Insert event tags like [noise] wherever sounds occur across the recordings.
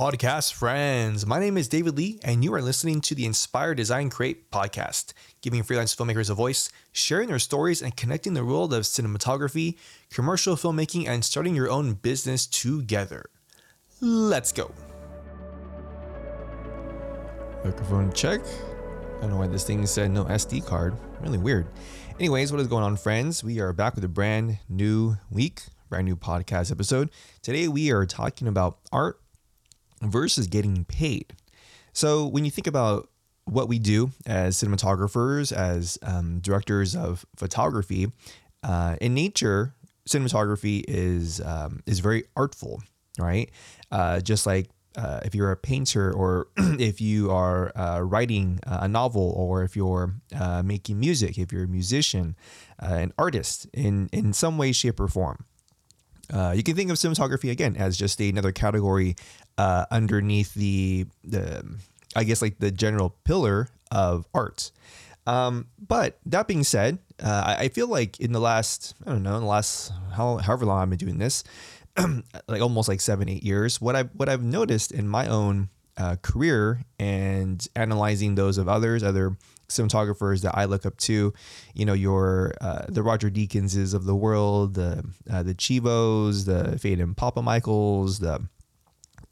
podcast friends. My name is David Lee, and you are listening to the Inspire Design Create podcast, giving freelance filmmakers a voice, sharing their stories, and connecting the world of cinematography, commercial filmmaking, and starting your own business together. Let's go. Microphone check. I don't know why this thing said no SD card. Really weird. Anyways, what is going on, friends? We are back with a brand new week, brand new podcast episode. Today, we are talking about art versus getting paid. So, when you think about what we do as cinematographers, as um, directors of photography, uh, in nature, cinematography is um, is very artful, right? Uh, just like uh, if you're a painter or [clears throat] if you are uh, writing a novel or if you're uh, making music, if you're a musician, uh, an artist in, in some way, shape, or form. Uh, you can think of cinematography again as just another category uh, underneath the, the, I guess, like the general pillar of arts. Um, but that being said, I feel like in the last, I don't know, in the last how, however long I've been doing this, [clears throat] like almost like seven eight years what i what i've noticed in my own uh, career and analyzing those of others other cinematographers that i look up to you know your uh, the roger deakinses of the world the uh, the chivos the Phedon Papamichaels the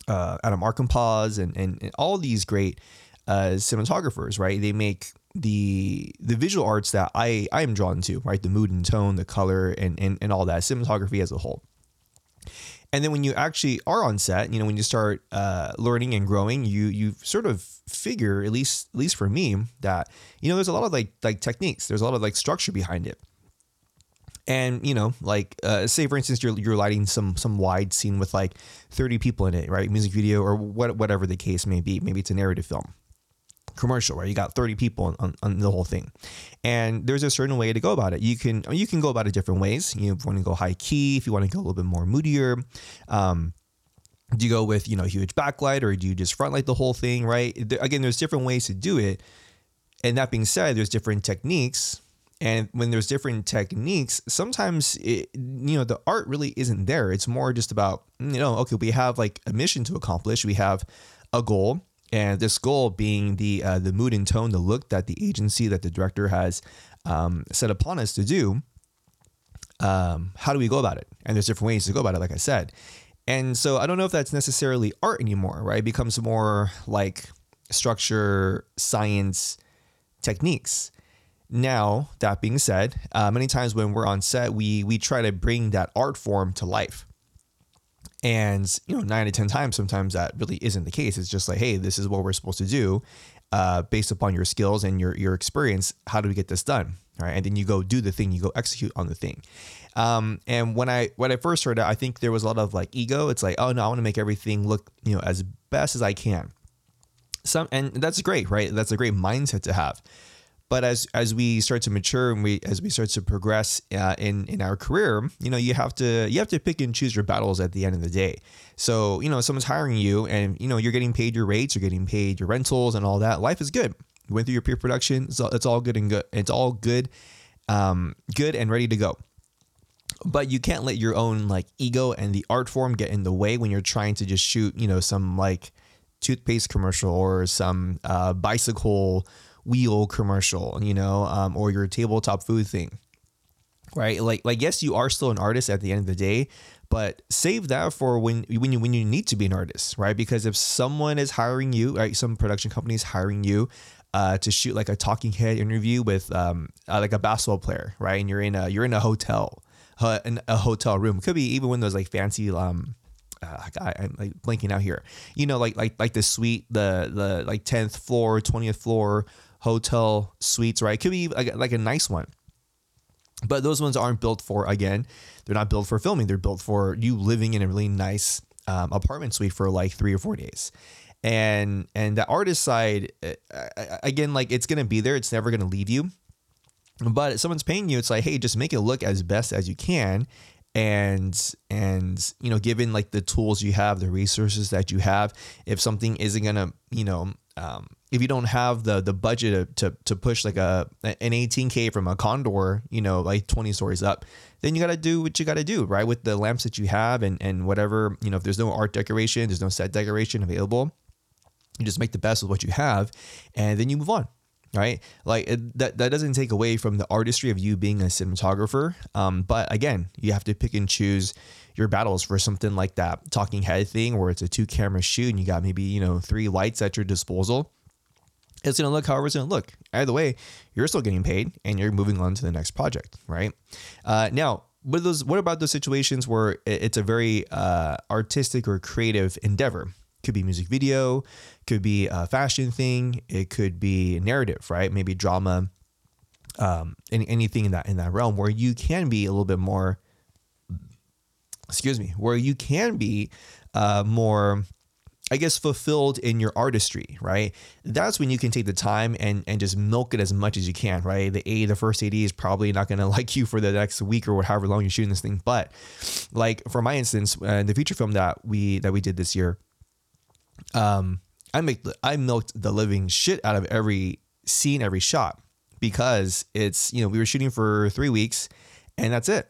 uh, Adam Arkapaws and, and, and all these great uh, cinematographers right they make the the visual arts that I I am drawn to, right? The mood and tone, the color, and and, and all that cinematography as a whole. And then when you actually are on set, you know, when you start uh, learning and growing, you you sort of figure, at least at least for me, that you know, there's a lot of like like techniques. There's a lot of like structure behind it. And you know, like uh, say for instance, you're you're lighting some some wide scene with like 30 people in it, right? Music video or what whatever the case may be. Maybe it's a narrative film. Commercial right? You got 30 people on, on, the whole thing. And there's a certain way to go about it. You can you can go about it different ways. You want to go high key if you want to go a little bit more moodier um, do you go with you know huge backlight or do you just front light the whole thing right? Again there's different ways to do it. And that being said there's different techniques and when there's different techniques sometimes it, you know the art really isn't there it's more just about you know okay we have like a mission to accomplish we have a goal and this goal being the uh, the mood and tone, the look that the agency that the director has um, set upon us to do. Um, how do we go about it? And there's different ways to go about it, like I said. And so I don't know if that's necessarily art anymore, right? It becomes more like structure, science, techniques. Now, that being said, uh, many times when we're on set, we we try to bring that art form to life. And, you know, nine to 10 times, sometimes that really isn't the case. It's just like, hey, this is what we're supposed to do uh, based upon your skills and your, your experience. How do we get this done? Right. And then you go do the thing, you go execute on the thing. Um, and when I when I first heard it, I think there was a lot of like ego. It's like, oh no, I want to make everything look, you know, as best as I can. Some and that's great, right? That's a great mindset to have. But as as we start to mature and we as we start to progress uh, in in our career, you know, you have to you have to pick and choose your battles at the end of the day. So you know, someone's hiring you, and you know, you're getting paid your rates, you're getting paid your rentals, and all that. Life is good. You went through your pre-production, it's all, it's all good and good. It's all good, um, good and ready to go but you can't let your own like ego and the art form get in the way when you're trying to just shoot you know some like toothpaste commercial or some uh, bicycle wheel commercial, you know, um, or your tabletop food thing, right? Like, like yes, you are still an artist at the end of the day, but save that for when when you when you need to be an artist, right? Because if someone is hiring you, right, some production company is hiring you uh, to shoot like a talking head interview with um, uh, like a basketball player, right? And you're in a you're in a hotel, uh, in a hotel room. Could be even one of those like fancy um uh, I, am like blanking out here. You know, like like like the suite, the the like tenth floor, twentieth floor hotel suites, right? It could be like, like a nice one. But those ones aren't built for, again, they're not built for filming. They're built for you living in a really nice um, apartment suite for like three or four days. And and the artist side, uh, again, like it's gonna be there. It's never gonna leave you. But if someone's paying you, it's like, hey, just make it look as best as you can, and and you know, given like the tools you have, the resources that you have, if something isn't gonna you know um, if you don't have the the budget to to push like a an 18k from a condor, you know, like 20 stories up, then you got to do what you got to do, right? With the lamps that you have and and whatever, you know, if there's no art decoration, there's no set decoration available, you just make the best with what you have, and then you move on, right? Like it, that that doesn't take away from the artistry of you being a cinematographer, um, but again, you have to pick and choose your battles for something like that talking head thing where it's a two camera shoot and you got maybe you know three lights at your disposal it's going to look however it's going to look. Either way, you're still getting paid and you're moving on to the next project, right? Uh, now, what those? What about those situations where it's a very uh, artistic or creative endeavor? Could be music video, could be a fashion thing, it could be narrative, right? Maybe drama, um, any, anything in that in that realm where you can be a little bit more. Excuse me, where you can be uh, more I guess fulfilled in your artistry, right? That's when you can take the time and and just milk it as much as you can, right? The A, the first AD is probably not going [laughs] to like you for the next week or however long you're shooting this thing, but like for my instance, uh, the feature film that we that we did this year, um, I make I milked the living shit out of every scene, every shot because it's you know we were shooting for three weeks, and that's it.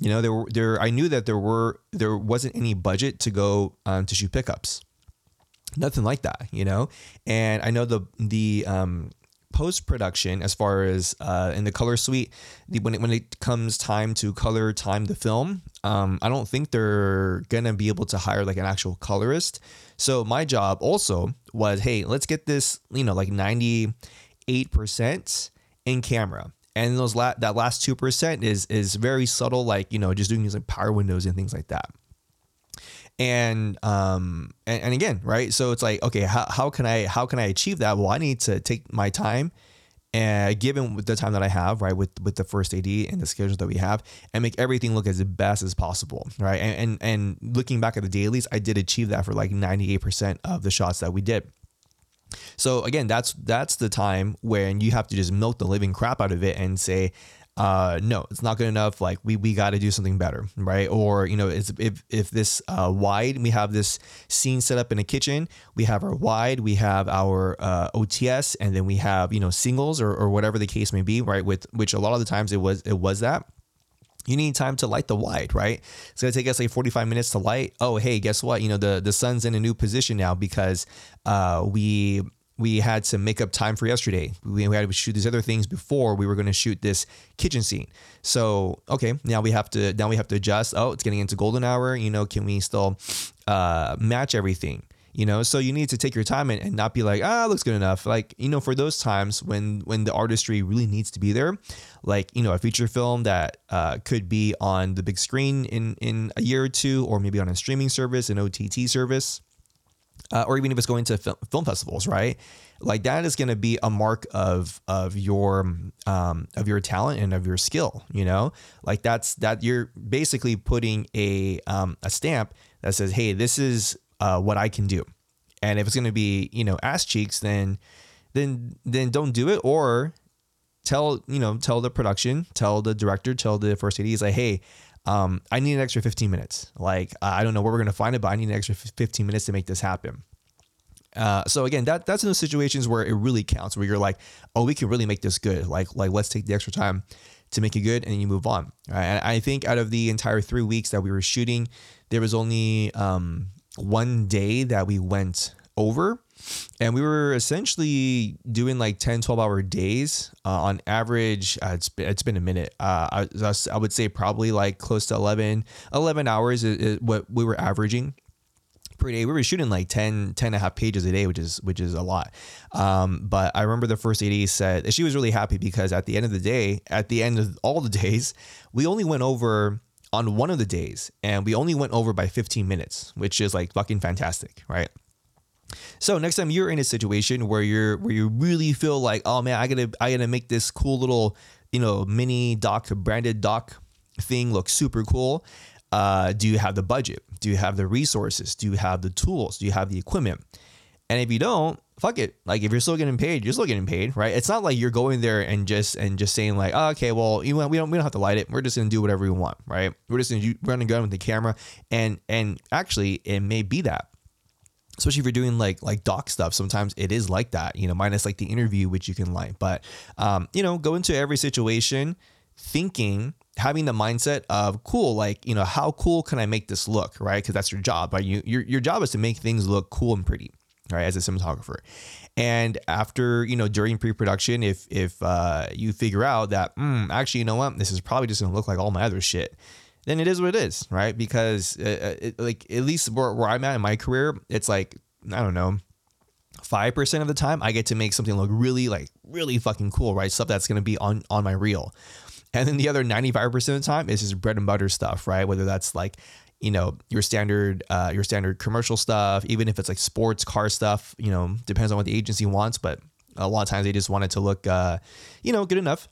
You know there were there I knew that there were there wasn't any budget to go um, to shoot pickups nothing like that, you know. And I know the the um, post production, as far as uh, in the color suite, the, when it when it comes time to color time the film, um, I don't think they're gonna be able to hire like an actual colorist. So my job also was, hey, let's get this, you know, like ninety eight percent in camera. And those la- that last two percent is is very subtle, like you know, just doing these like power windows and things like that and um and, and again right so it's like okay how, how can i how can i achieve that well i need to take my time and given the time that I have, right, with with the first AD and the schedule that we have, and make everything look as best as possible, right? And and, and looking back at the dailies, I did achieve that for like ninety eight percent of the shots that we did. So again, that's that's the time when you have to just milk the living crap out of it and say, uh, no, it's not good enough. Like we we got to do something better, right? Or you know, if if this uh, wide, we have this scene set up in a kitchen. We have our wide, we have our uh, OTS, and then we have you know singles or, or whatever the case may be, right? With which a lot of the times it was it was that you need time to light the wide, right? It's gonna take us like 45 minutes to light. Oh, hey, guess what? You know, the the sun's in a new position now because uh we we had to make up time for yesterday. We had to shoot these other things before we were going to shoot this kitchen scene. So okay, now we have to now we have to adjust. Oh, it's getting into golden hour. You know, can we still uh, match everything? You know, so you need to take your time and, and not be like, ah, looks good enough. Like you know, for those times when when the artistry really needs to be there, like you know, a feature film that uh, could be on the big screen in in a year or two, or maybe on a streaming service, an OTT service uh, or even if it's going to film festivals, right? Like that is going to be a mark of of your um, of your talent and of your skill. You know, like that's that you're basically putting a um, a stamp that says, "Hey, this is uh, what I can do." And if it's going to be you know ass cheeks, then then then don't do it or tell you know tell the production tell the director tell the first AD like hey um, I need an extra 15 minutes. Like, I don't know where we're going to find it, but I need an extra 15 minutes to make this happen. Uh, so again, that that's in those situations where it really counts, where you're like, oh, we can really make this good. Like, like let's take the extra time to make it good, and you move on. Right? And I think out of the entire three weeks that we were shooting, there was only um, one day that we went over. And we were essentially doing like 10 12 hour days. Uh, on average uh, it's, been, it's been a minute. Uh, I, I would say probably like close to 11 11 hours is, is what we were averaging per day. We were shooting like 10 10 and a half pages a day which is which is a lot. Um, but i remember the first AD said she was really happy because at the end of the day at the end of all the days we only went over on one of the days and we only went over by 15 minutes which is like fucking fantastic right so next time you're in a situation where you're where you really feel like, oh man, I gotta I gotta make this cool little you know mini doc branded doc thing look super cool. Uh, do you have the budget? Do you have the resources? Do you have the tools? Do you have the equipment? And if you don't, fuck it. Like if you're still getting paid, you're still getting paid, right? It's not like you're going there and just and just saying like, oh, okay, well, you know, we don't we don't have to light it. We're just gonna do whatever we want, right? We're just gonna run and gun with the camera, and and actually, it may be that especially if you're doing like like doc stuff sometimes it is like that you know minus like the interview which you can like. But um you know go into every situation thinking having the mindset of cool like you know how cool can i make this look? Right? Because that's your job right? You your, your job is to make things look cool and pretty right as a cinematographer. And after you know during pre-production if if uh, you figure out that mm, actually you know what? This is probably just gonna look like all my other shit then it is what it is, right? Because uh, uh, it, like at least where, where I'm at in my career, it's like I don't know, five percent of the time I get to make something look really like really fucking cool, right? Stuff that's gonna be on on my reel, and then the other ninety five percent of the time is just bread and butter stuff, right? Whether that's like you know your standard uh, your standard commercial stuff, even if it's like sports car stuff, you know depends on what the agency wants, but a lot of times they just want it to look uh, you know good enough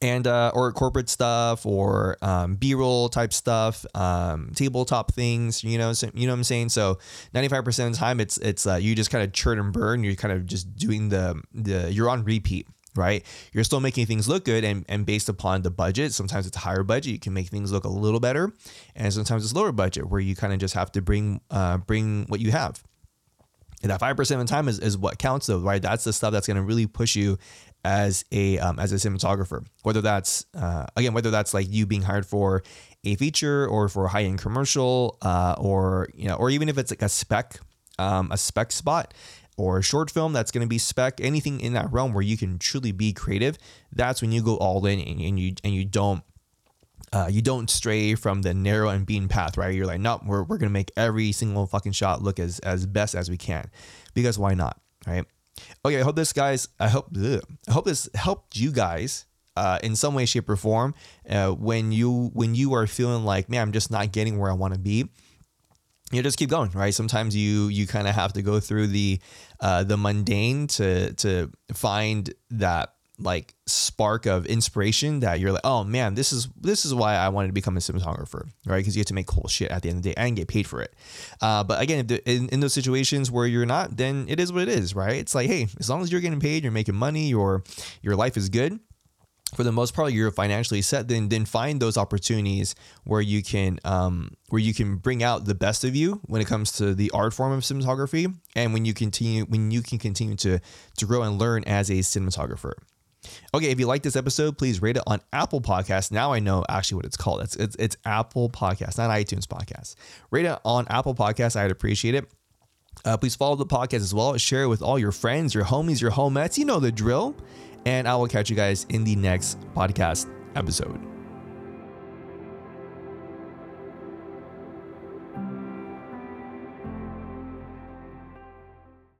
and uh, or corporate stuff or um, b-roll type stuff um, tabletop things you know you know what i'm saying? So 95% of the time it's it's uh, you just kind of churn and burn. You're kind of just doing the the you're on repeat right? You're still making things look good and, and based upon the budget sometimes it's higher budget you can make things look a little better. And sometimes it's lower budget where you kind of just have to bring uh, bring what you have that 5% of the time is, is what counts though right that's the stuff that's going to really push you as a um, as a cinematographer. Whether that's uh, again, whether that's like you being hired for a feature or for a high end commercial, uh, or you know, or even if it's like a spec um, a spec spot or a short film that's going to be spec anything in that realm where you can truly be creative. That's when you go all in and, and you and you don't. Uh, you don't stray from the narrow and beaten path, right? You're like, no, we're, we're gonna make every single fucking shot look as as best as we can, because why not, right? Okay, I hope this guys, I hope, ugh, I hope this helped you guys uh, in some way, shape, or form uh, when you when you are feeling like, man, I'm just not getting where I want to be. You just keep going, right? Sometimes you you kind of have to go through the uh, the mundane to to find that like spark of inspiration that you're like, oh man, this is this is why I wanted to become a cinematographer, right? Because you have to make cool shit at the end of the day and get paid for it. Uh, but again, in, in those situations where you're not, then it is what it is, right? It's like, hey, as long as you're getting paid, you're making money, your your life is good. For the most part, you're financially set. Then, then find those opportunities where you can, um, where you can bring out the best of you when it comes to the art form of cinematography, and when you continue, when you can continue to to grow and learn as a cinematographer. Okay, if you like this episode, please rate it on Apple Podcasts. Now I know actually what it's called. It's it's, it's Apple Podcasts, not iTunes Podcasts. Rate it on Apple Podcasts. I'd appreciate it. Uh, please follow the podcast as well. Share it with all your friends, your homies, your homettes. You know the drill. And I will catch you guys in the next podcast episode.